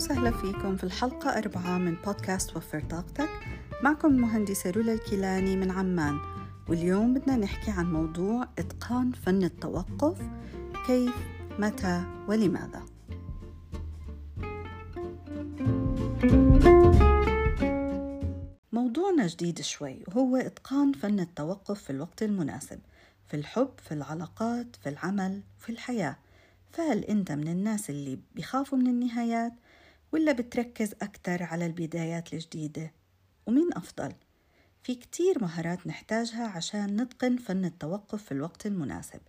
وسهلا فيكم في الحلقة أربعة من بودكاست وفر طاقتك. معكم المهندسة رولا الكيلاني من عمان. واليوم بدنا نحكي عن موضوع إتقان فن التوقف. كيف متى ولماذا؟ موضوعنا جديد شوي وهو إتقان فن التوقف في الوقت المناسب في الحب في العلاقات في العمل في الحياة. فهل أنت من الناس اللي بيخافوا من النهايات؟ ولا بتركز أكتر على البدايات الجديدة ومين أفضل؟ في كتير مهارات نحتاجها عشان نتقن فن التوقف في الوقت المناسب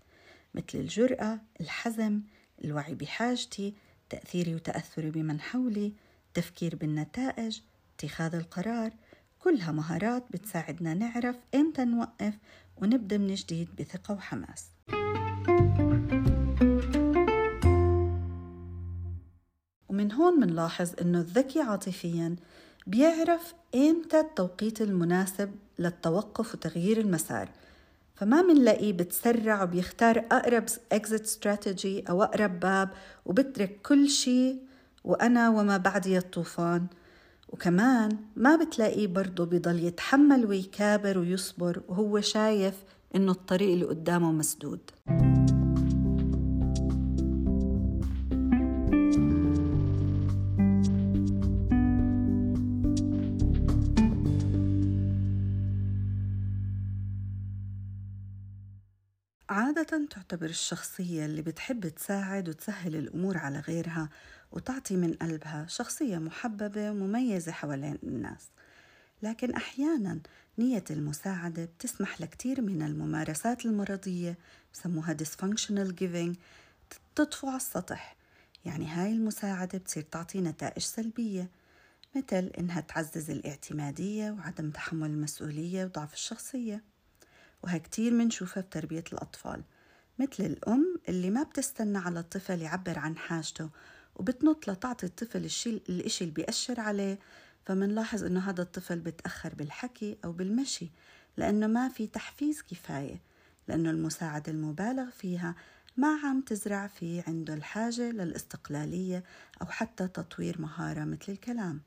مثل الجرأة، الحزم، الوعي بحاجتي، تأثيري وتأثري بمن حولي، التفكير بالنتائج، اتخاذ القرار، كلها مهارات بتساعدنا نعرف إمتى نوقف ونبدأ من جديد بثقة وحماس. ومن هون منلاحظ إنه الذكي عاطفياً بيعرف إمتى التوقيت المناسب للتوقف وتغيير المسار. فما منلاقيه بتسرع وبيختار أقرب exit strategy أو أقرب باب وبترك كل شيء وأنا وما بعدي الطوفان. وكمان ما بتلاقيه برضه بضل يتحمل ويكابر ويصبر وهو شايف إنه الطريق اللي قدامه مسدود. تعتبر الشخصية اللي بتحب تساعد وتسهل الأمور على غيرها وتعطي من قلبها شخصية محببة ومميزة حوالين الناس. لكن أحيانا نية المساعدة بتسمح لكثير من الممارسات المرضية بسموها dysfunctional giving تطفو على السطح. يعني هاي المساعدة بتصير تعطي نتائج سلبية مثل إنها تعزز الاعتمادية وعدم تحمل المسؤولية وضعف الشخصية. وهي كتير منشوفها بتربية الأطفال. مثل الأم اللي ما بتستنى على الطفل يعبر عن حاجته وبتنط لتعطي الطفل الشيء الإشي اللي بيأشر عليه. فمنلاحظ إنه هذا الطفل بتأخر بالحكي أو بالمشي لأنه ما في تحفيز كفاية لأنه المساعدة المبالغ فيها ما عم تزرع فيه عنده الحاجة للاستقلالية أو حتى تطوير مهارة مثل الكلام.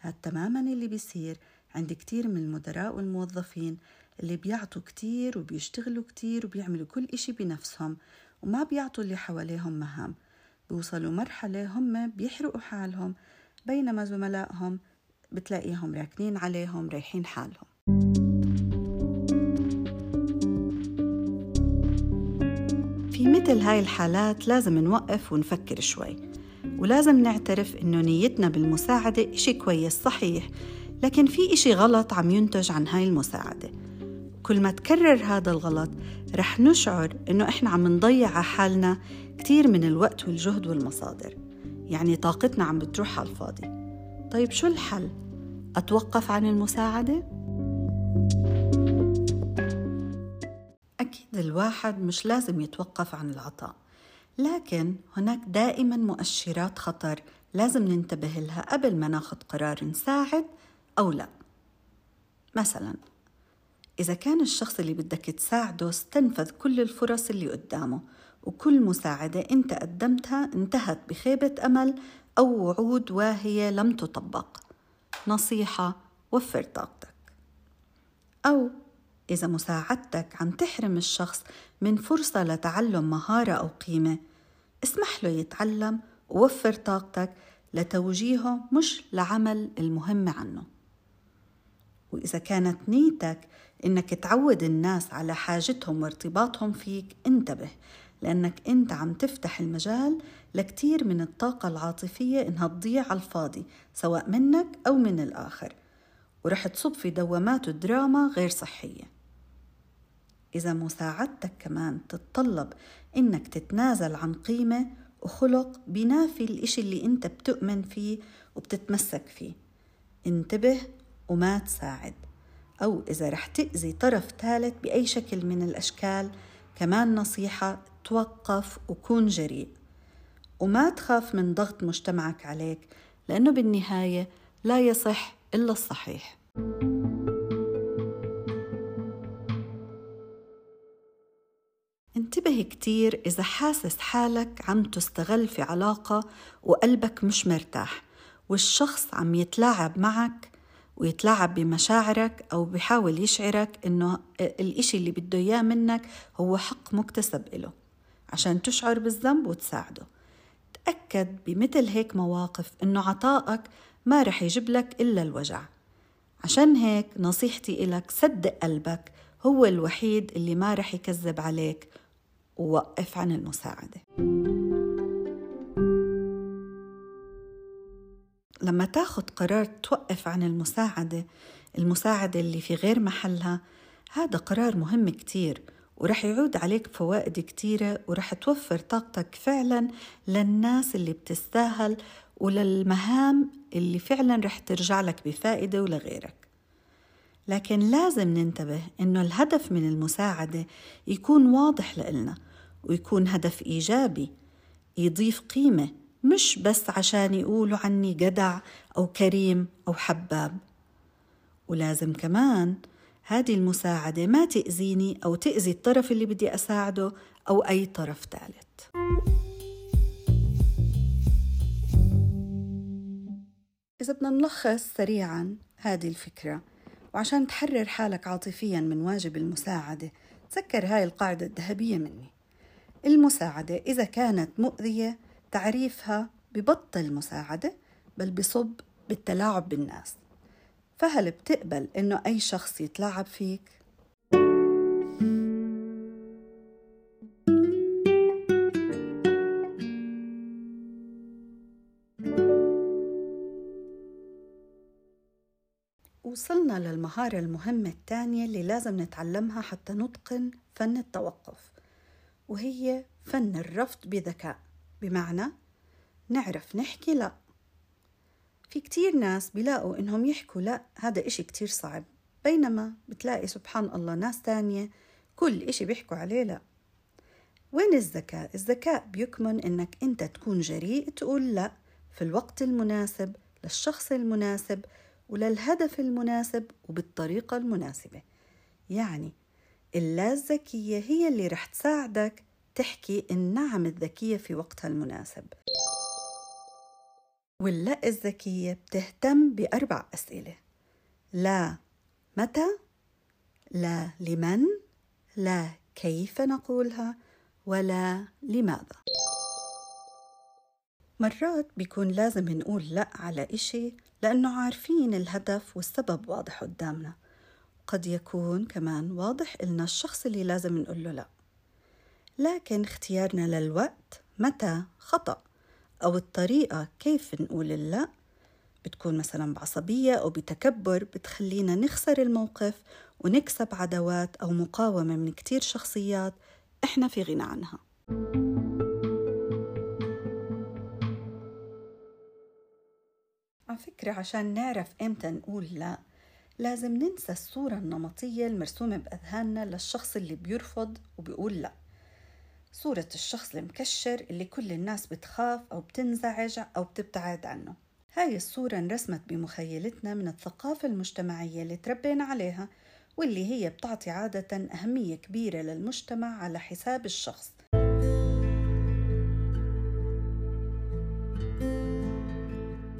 هذا تماما اللي بيصير عند كتير من المدراء والموظفين اللي بيعطوا كتير وبيشتغلوا كتير وبيعملوا كل إشي بنفسهم وما بيعطوا اللي حواليهم مهام. بيوصلوا مرحلة هم بيحرقوا حالهم بينما زملائهم بتلاقيهم راكنين عليهم رايحين حالهم. في مثل هاي الحالات لازم نوقف ونفكر شوي ولازم نعترف إنه نيتنا بالمساعدة إشي كويس صحيح لكن في إشي غلط عم ينتج عن هاي المساعدة. كل ما تكرر هذا الغلط رح نشعر إنه إحنا عم نضيع على حالنا كتير من الوقت والجهد والمصادر يعني طاقتنا عم بتروح على الفاضي طيب شو الحل؟ أتوقف عن المساعدة؟ أكيد الواحد مش لازم يتوقف عن العطاء لكن هناك دائما مؤشرات خطر لازم ننتبه لها قبل ما ناخذ قرار نساعد أو لا مثلا إذا كان الشخص اللي بدك تساعده استنفذ كل الفرص اللي قدامه وكل مساعدة أنت قدمتها انتهت بخيبة أمل أو وعود واهية لم تطبق. نصيحة وفر طاقتك. أو إذا مساعدتك عم تحرم الشخص من فرصة لتعلم مهارة أو قيمة اسمح له يتعلم ووفر طاقتك لتوجيهه مش لعمل المهم عنه. وإذا كانت نيتك إنك تعود الناس على حاجتهم وارتباطهم فيك انتبه لأنك أنت عم تفتح المجال لكتير من الطاقة العاطفية إنها تضيع على الفاضي سواء منك أو من الآخر. ورح تصب في دوامات ودراما غير صحية. إذا مساعدتك كمان تتطلب إنك تتنازل عن قيمة وخلق بينافي الإشي اللي أنت بتؤمن فيه وبتتمسك فيه. انتبه وما تساعد. أو إذا رح تأذي طرف ثالث بأي شكل من الأشكال كمان نصيحة توقف وكون جريء. وما تخاف من ضغط مجتمعك عليك لأنه بالنهاية لا يصح إلا الصحيح. انتبه كتير إذا حاسس حالك عم تستغل في علاقة وقلبك مش مرتاح والشخص عم يتلاعب معك ويتلاعب بمشاعرك أو بيحاول يشعرك إنه الإشي اللي بده إياه منك هو حق مكتسب إله عشان تشعر بالذنب وتساعده. تأكد بمثل هيك مواقف إنه عطائك ما رح يجيب لك إلا الوجع. عشان هيك نصيحتي إلك صدق قلبك هو الوحيد اللي ما رح يكذب عليك ووقف عن المساعدة. لما تاخد قرار توقف عن المساعدة المساعدة اللي في غير محلها هذا قرار مهم كتير ورح يعود عليك فوائد كتيرة ورح توفر طاقتك فعلا للناس اللي بتستاهل وللمهام اللي فعلا رح ترجع لك بفائدة ولغيرك. لكن لازم ننتبه إنه الهدف من المساعدة يكون واضح لإلنا ويكون هدف إيجابي يضيف قيمة مش بس عشان يقولوا عني جدع أو كريم أو حباب. ولازم كمان هذه المساعدة ما تأذيني أو تأذي الطرف اللي بدي أساعده أو أي طرف ثالث. إذا بدنا نلخص سريعا هذه الفكرة وعشان تحرر حالك عاطفيا من واجب المساعدة تذكر هاي القاعدة الذهبية مني. المساعدة إذا كانت مؤذية تعريفها ببطل مساعدة بل بصب بالتلاعب بالناس فهل بتقبل إنه أي شخص يتلاعب فيك؟ وصلنا للمهارة المهمة الثانية اللي لازم نتعلمها حتى نتقن فن التوقف وهي فن الرفض بذكاء بمعنى نعرف نحكي لا. في كتير ناس بيلاقوا إنهم يحكوا لا هذا إشي كتير صعب. بينما بتلاقي سبحان الله ناس تانية كل إشي بيحكوا عليه لا. وين الذكاء؟ الذكاء بيكمن إنك أنت تكون جريء تقول لا في الوقت المناسب للشخص المناسب وللهدف المناسب وبالطريقة المناسبة. يعني اللا الذكية هي اللي رح تساعدك تحكي النعم الذكية في وقتها المناسب. واللأ الذكية بتهتم بأربع أسئلة. لا متى؟ لا لمن؟ لا كيف نقولها؟ ولا لماذا؟ مرات بيكون لازم نقول لأ على إشي لأنه عارفين الهدف والسبب واضح قدامنا. قد يكون كمان واضح إلنا الشخص اللي لازم نقول له لأ. لكن اختيارنا للوقت متى؟ خطأ. أو الطريقة كيف نقول لا؟ بتكون مثلا بعصبية أو بتكبر بتخلينا نخسر الموقف ونكسب عدوات أو مقاومة من كتير شخصيات إحنا في غنى عنها. على فكرة عشان نعرف إمتى نقول لا لازم ننسى الصورة النمطية المرسومة بأذهاننا للشخص اللي بيرفض وبيقول لأ. صورة الشخص المكشر اللي كل الناس بتخاف أو بتنزعج أو بتبتعد عنه. هاي الصورة انرسمت بمخيلتنا من الثقافة المجتمعية اللي تربينا عليها واللي هي بتعطي عادة أهمية كبيرة للمجتمع على حساب الشخص.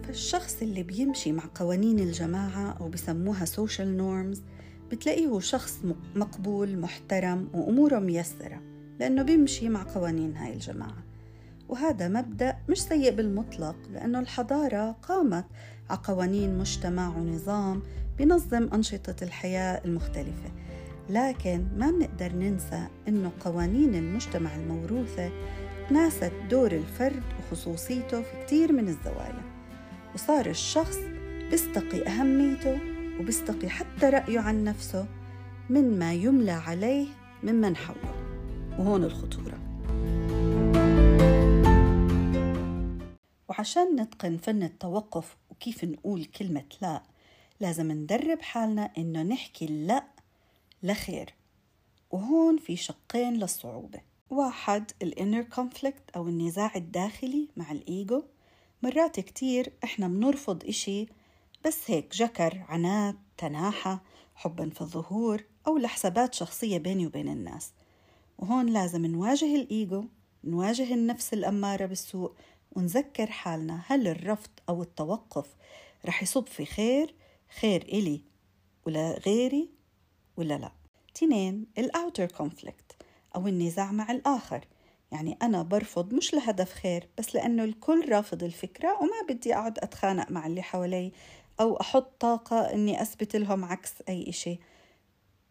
فالشخص اللي بيمشي مع قوانين الجماعة أو بسموها social norms بتلاقيه شخص مقبول محترم وأموره ميسرة. لأنه بيمشي مع قوانين هاي الجماعة. وهذا مبدأ مش سيء بالمطلق لأنه الحضارة قامت على قوانين مجتمع ونظام بنظم أنشطة الحياة المختلفة. لكن ما بنقدر ننسى أنه قوانين المجتمع الموروثة ناست دور الفرد وخصوصيته في كتير من الزوايا. وصار الشخص بيستقي أهميته وبيستقي حتى رأيه عن نفسه من ما يملى عليه ممن حوله. وهون الخطورة. وعشان نتقن فن التوقف وكيف نقول كلمة لا لازم ندرب حالنا إنه نحكي لا لخير. وهون في شقين للصعوبة. واحد ال inner conflict أو النزاع الداخلي مع الإيجو مرات كتير إحنا بنرفض إشي بس هيك جكر عناد تناحة حبا في الظهور أو لحسابات شخصية بيني وبين الناس. وهون لازم نواجه الإيجو نواجه النفس الأمارة بالسوء ونذكر حالنا هل الرفض أو التوقف رح يصب في خير خير إلي ولا غيري ولا لا. تنين الأوتر كونفليكت أو النزاع مع الآخر. يعني أنا برفض مش لهدف خير بس لأنه الكل رافض الفكرة وما بدي أقعد أتخانق مع اللي حوالي أو أحط طاقة إني أثبت لهم عكس أي إشي.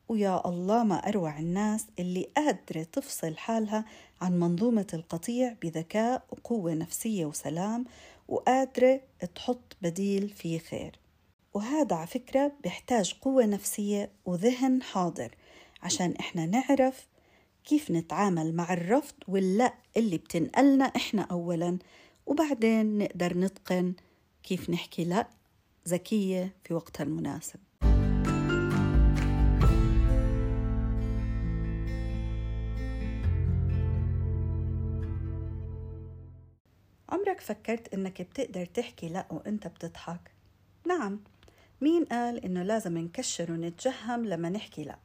ويا الله ما أروع الناس اللي قادرة تفصل حالها عن منظومة القطيع بذكاء وقوة نفسية وسلام وقادرة تحط بديل فيه خير. وهذا على فكرة بيحتاج قوة نفسية وذهن حاضر عشان إحنا نعرف كيف نتعامل مع الرفض واللا اللي بتنقلنا إحنا أولا وبعدين نقدر نتقن كيف نحكي لا ذكية في وقتها المناسب. عمرك فكرت إنك بتقدر تحكي لأ وإنت بتضحك؟ نعم مين قال إنه لازم نكشر ونتجهم لما نحكي لأ؟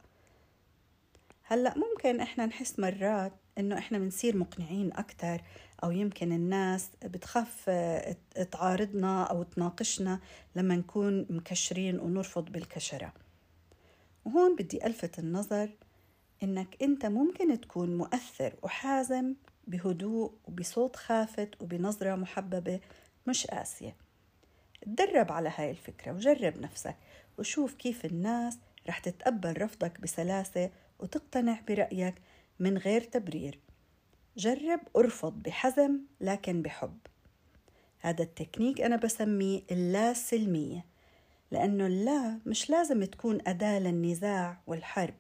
هلأ ممكن إحنا نحس مرات إنه إحنا بنصير مقنعين أكتر أو يمكن الناس بتخاف تعارضنا أو تناقشنا لما نكون مكشرين ونرفض بالكشرة وهون بدي ألفت النظر إنك أنت ممكن تكون مؤثر وحازم بهدوء وبصوت خافت وبنظرة محببة مش قاسية. تدرب على هاي الفكرة وجرب نفسك وشوف كيف الناس رح تتقبل رفضك بسلاسة وتقتنع برأيك من غير تبرير. جرب أرفض بحزم لكن بحب. هذا التكنيك أنا بسميه اللا سلمية لأنه اللا مش لازم تكون أداة للنزاع والحرب.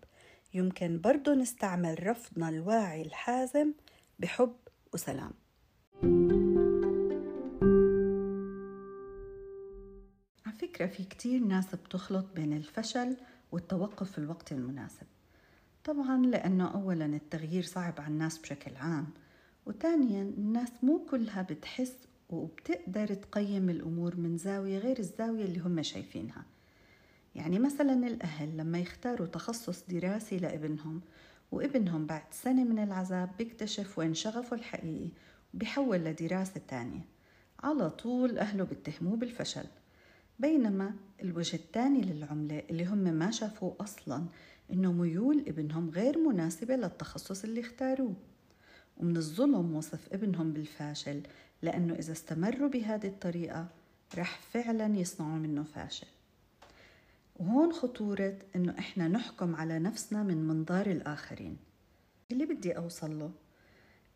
يمكن برضو نستعمل رفضنا الواعي الحازم بحب وسلام. على فكرة في كتير ناس بتخلط بين الفشل والتوقف في الوقت المناسب. طبعا لأنه أولا التغيير صعب على الناس بشكل عام وثانيا الناس مو كلها بتحس وبتقدر تقيم الأمور من زاوية غير الزاوية اللي هم شايفينها. يعني مثلا الأهل لما يختاروا تخصص دراسي لابنهم وابنهم بعد سنة من العذاب بيكتشف وين شغفه الحقيقي وبيحول لدراسة تانية. على طول أهله بيتهموه بالفشل. بينما الوجه الثاني للعملة اللي هم ما شافوه أصلا إنه ميول ابنهم غير مناسبة للتخصص اللي اختاروه. ومن الظلم وصف ابنهم بالفاشل لأنه إذا استمروا بهذه الطريقة رح فعلا يصنعوا منه فاشل. وهون خطورة إنه إحنا نحكم على نفسنا من منظار الآخرين. اللي بدي أوصل له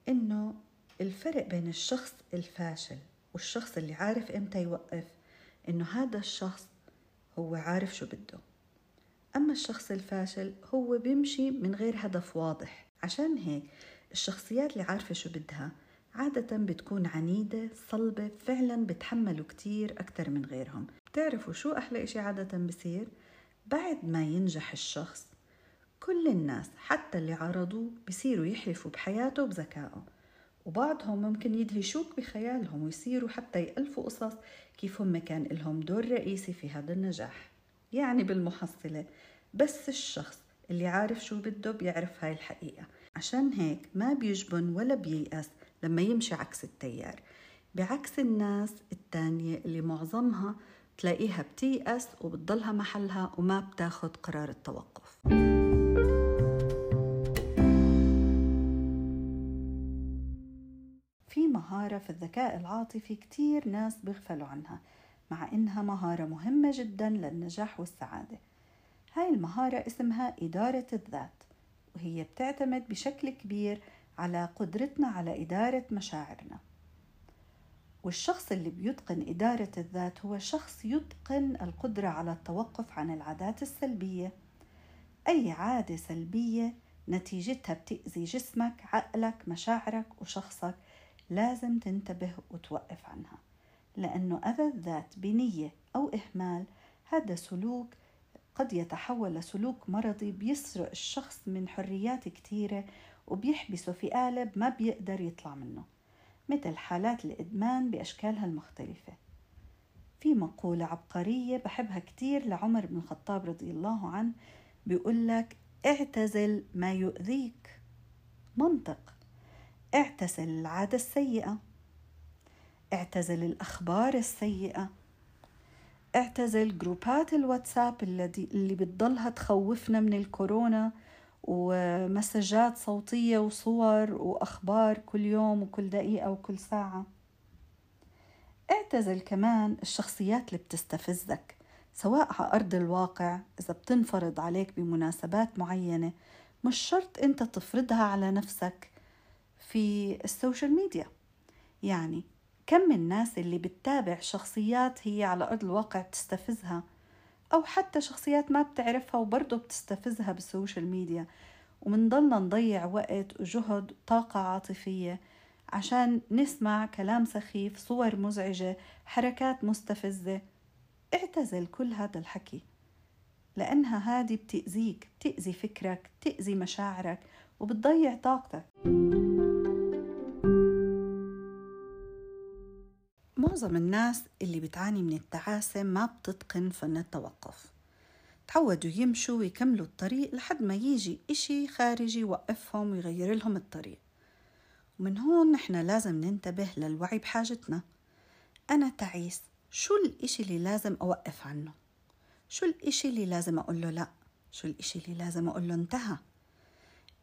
إنه الفرق بين الشخص الفاشل والشخص اللي عارف إمتى يوقف إنه هذا الشخص هو عارف شو بده. أما الشخص الفاشل هو بيمشي من غير هدف واضح. عشان هيك الشخصيات اللي عارفة شو بدها عادة بتكون عنيدة صلبة فعلا بتحملوا كتير أكتر من غيرهم. بتعرفوا شو أحلى إشي عادة بصير؟ بعد ما ينجح الشخص كل الناس حتى اللي عارضوه بصيروا يحلفوا بحياته وبذكائه. وبعضهم ممكن يدهشوك بخيالهم ويصيروا حتى يألفوا قصص كيف هم كان لهم دور رئيسي في هذا النجاح. يعني بالمحصلة بس الشخص اللي عارف شو بده بيعرف هاي الحقيقة. عشان هيك ما بيجبن ولا بييأس لما يمشي عكس التيار. بعكس الناس التانية اللي معظمها تلاقيها بتيأس وبتضلها محلها وما بتاخد قرار التوقف. في مهارة في الذكاء العاطفي كتير ناس بيغفلوا عنها مع إنها مهارة مهمة جدا للنجاح والسعادة. هاي المهارة اسمها إدارة الذات وهي بتعتمد بشكل كبير على قدرتنا على إدارة مشاعرنا. والشخص اللي بيتقن إدارة الذات هو شخص يتقن القدرة على التوقف عن العادات السلبية. أي عادة سلبية نتيجتها بتأذي جسمك عقلك مشاعرك وشخصك لازم تنتبه وتوقف عنها. لأنه أذى الذات بنية أو إهمال هذا سلوك قد يتحول لسلوك مرضي بيسرق الشخص من حريات كتيرة وبيحبسه في قالب ما بيقدر يطلع منه مثل حالات الإدمان بأشكالها المختلفة. في مقولة عبقرية بحبها كتير لعمر بن الخطاب رضي الله عنه بيقول لك اعتزل ما يؤذيك. منطق. اعتزل العادة السيئة. اعتزل الأخبار السيئة. اعتزل جروبات الواتساب الذي اللي بتضلها تخوفنا من الكورونا. ومسجات صوتية وصور وأخبار كل يوم وكل دقيقة وكل ساعة. اعتزل كمان الشخصيات اللي بتستفزك سواء على أرض الواقع إذا بتنفرض عليك بمناسبات معينة مش شرط أنت تفرضها على نفسك في ال social media. يعني كم الناس اللي بتتابع شخصيات هي على أرض الواقع بتستفزها؟ أو حتى شخصيات ما بتعرفها وبرضه بتستفزها بال social media. ومنضلنا نضيع وقت وجهد طاقة عاطفية عشان نسمع كلام سخيف صور مزعجة حركات مستفزة. اعتزل كل هذا الحكي لأنها هذه بتأذيك بتأذي فكرك بتأذي مشاعرك وبتضيع طاقتك. معظم الناس اللي بتعاني من التعاسة ما بتتقن فن التوقف. تعودوا يمشوا ويكملوا الطريق لحد ما يجي إشي خارجي يوقفهم ويغير لهم الطريق. ومن هون نحن لازم ننتبه للوعي بحاجتنا. أنا تعيس شو الإشي اللي لازم أوقف عنه؟ شو الإشي اللي لازم أقول له لأ؟ شو الإشي اللي لازم أقول له انتهى؟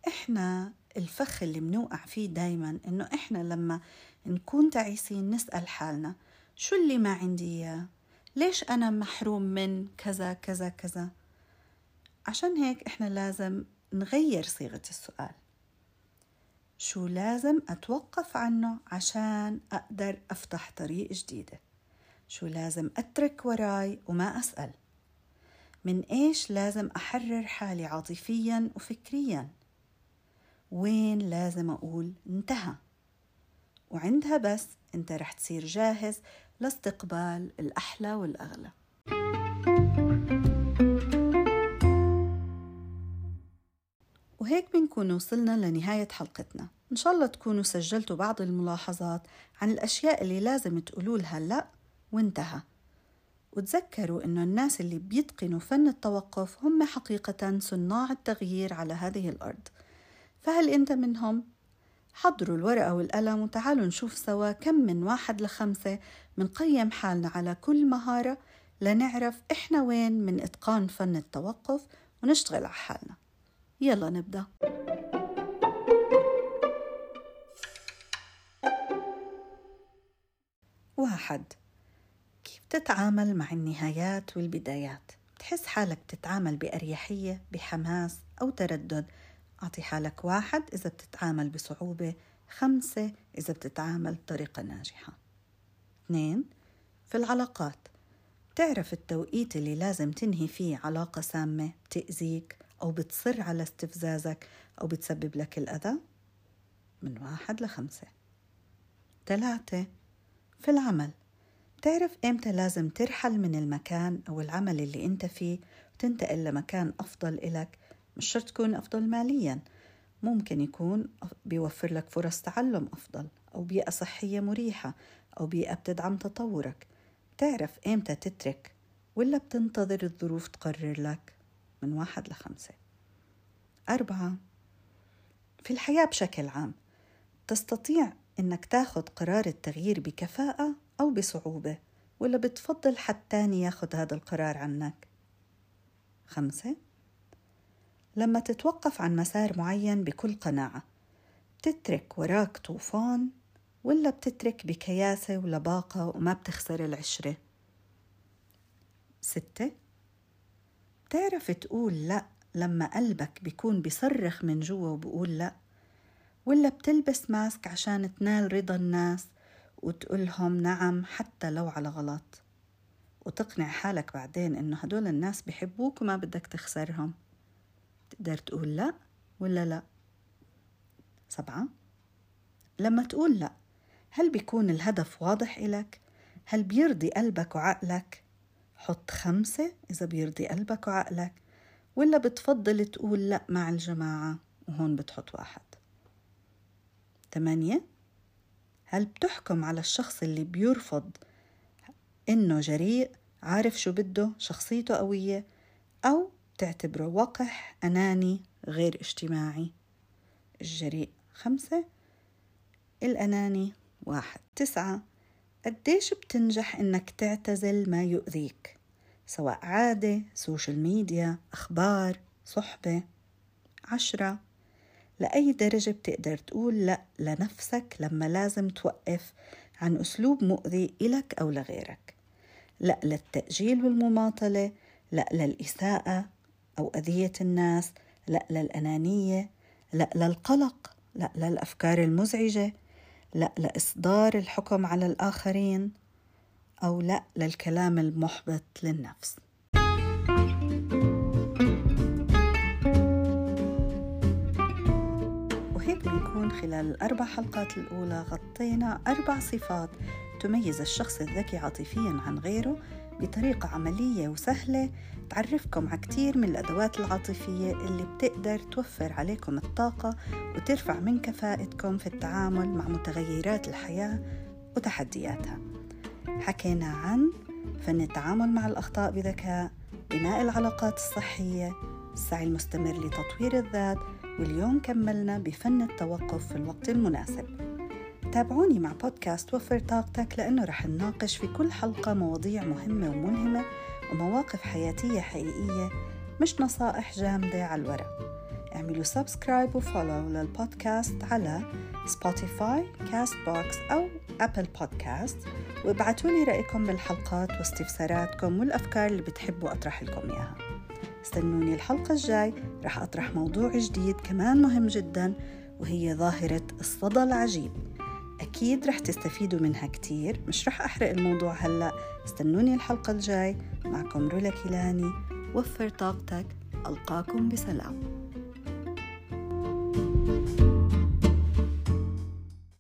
إحنا الفخ اللي بنوقع فيه دايما إنه إحنا لما نكون تعيسين نسأل حالنا شو اللي ما عندي إياه؟ ليش أنا محروم من كذا كذا كذا؟ عشان هيك إحنا لازم نغير صيغة السؤال. شو لازم أتوقف عنه عشان أقدر أفتح طريق جديدة؟ شو لازم أترك وراي وما أسأل؟ من إيش لازم أحرر حالي عاطفيا وفكريا؟ وين لازم أقول انتهى؟ وعندها بس أنت رح تصير جاهز لاستقبال الأحلى والأغلى. وهيك بنكون وصلنا لنهاية حلقتنا. إن شاء الله تكونوا سجلتوا بعض الملاحظات عن الأشياء اللي لازم تقولوا لها لأ وانتهى. وتذكروا أنه الناس اللي بيتقنوا فن التوقف هم حقيقة صناع التغيير على هذه الأرض. فهل أنت منهم؟ حضروا الورقة والقلم وتعالوا نشوف سوا كم من واحد لخمسة منقيم حالنا على كل مهارة لنعرف إحنا وين من إتقان فن التوقف ونشتغل على حالنا. يلا نبدأ. واحد. كيف تتعامل مع النهايات والبدايات؟ بتحس حالك تتعامل بأريحية بحماس أو تردد؟ أعطي حالك واحد إذا بتتعامل بصعوبة خمسة إذا بتتعامل بطريقة ناجحة. اثنين في العلاقات. بتعرف التوقيت اللي لازم تنهي فيه علاقة سامة بتأذيك أو بتصر على استفزازك أو بتسبب لك الأذى؟ من واحد لخمسة. ثلاثة في العمل. بتعرف إمتى لازم ترحل من المكان أو العمل اللي أنت فيه وتنتقل لمكان أفضل إلك مش شرط تكون أفضل ماليا. ممكن يكون بيوفر لك فرص تعلم أفضل أو بيئة صحية مريحة أو بيئة بتدعم تطورك. بتعرف إمتى تترك ولا بتنتظر الظروف تقرر لك؟ من واحد لخمسة. أربعة في الحياة بشكل عام تستطيع إنك تاخد قرار التغيير بكفاءة أو بصعوبة ولا بتفضل حد تاني ياخد هذا القرار عنك؟ خمسة لما تتوقف عن مسار معين بكل قناعة. بتترك وراك طوفان ولا بتترك بكياسة ولباقة وما بتخسر العشرة. ستة. بتعرف تقول لأ لما قلبك بيكون بيصرخ من جوا وبقول لأ. ولا بتلبس ماسك عشان تنال رضا الناس وتقولهم نعم حتى لو على غلط. وتقنع حالك بعدين إنه هدول الناس بحبوك وما بدك تخسرهم. تقدر تقول لا ولا لا سبعة لما تقول لا هل بيكون الهدف واضح إلك؟ هل بيرضي قلبك وعقلك؟ حط خمسة إذا بيرضي قلبك وعقلك ولا بتفضل تقول لا مع الجماعة وهون بتحط واحد ثمانية هل بتحكم على الشخص اللي بيرفض إنه جريء عارف شو بده شخصيته قوية أو تعتبره وقح أناني غير اجتماعي. الجريء خمسة الأناني واحد. تسعة قديش بتنجح إنك تعتزل ما يؤذيك؟ سواء عادة social media أخبار صحبة. عشرة لأي درجة بتقدر تقول لأ لنفسك لما لازم توقف عن أسلوب مؤذي إلك أو لغيرك؟ لأ للتأجيل والمماطلة لأ للإساءة أو أذية الناس لا للأنانية لا للقلق لا للأفكار المزعجة لا لإصدار الحكم على الآخرين أو لا للكلام المحبط للنفس. وهيك بنكون خلال الأربع حلقات الأولى غطينا أربع صفات تميز الشخص الذكي عاطفيا عن غيره بطريقة عملية وسهلة. تعرفكم على كتير من الأدوات العاطفية اللي بتقدر توفر عليكم الطاقة وترفع من كفاءتكم في التعامل مع متغيرات الحياة وتحدياتها. حكينا عن فن التعامل مع الأخطاء بذكاء بناء العلاقات الصحية السعي المستمر لتطوير الذات واليوم كملنا بفن التوقف في الوقت المناسب. تابعوني مع بودكاست وفر طاقتك لأنه رح نناقش في كل حلقة مواضيع مهمة وملهمة ومواقف حياتية حقيقية مش نصائح جامدة على الورق. اعملوا subscribe و follow للبودكاست على Spotify Castbox أو Apple Podcast وابعتوا لي رأيكم بالحلقات واستفساراتكم والأفكار اللي بتحبوا أطرح لكم إياها. استنوني الحلقة الجاي رح أطرح موضوع جديد كمان مهم جدا وهي ظاهرة الصدى العجيب. أكيد رح تستفيدوا منها كتير. مش رح أحرق الموضوع هلأ. استنوني الحلقة الجاي. معكم رولا كيلاني. وفر طاقتك. ألقاكم بسلام.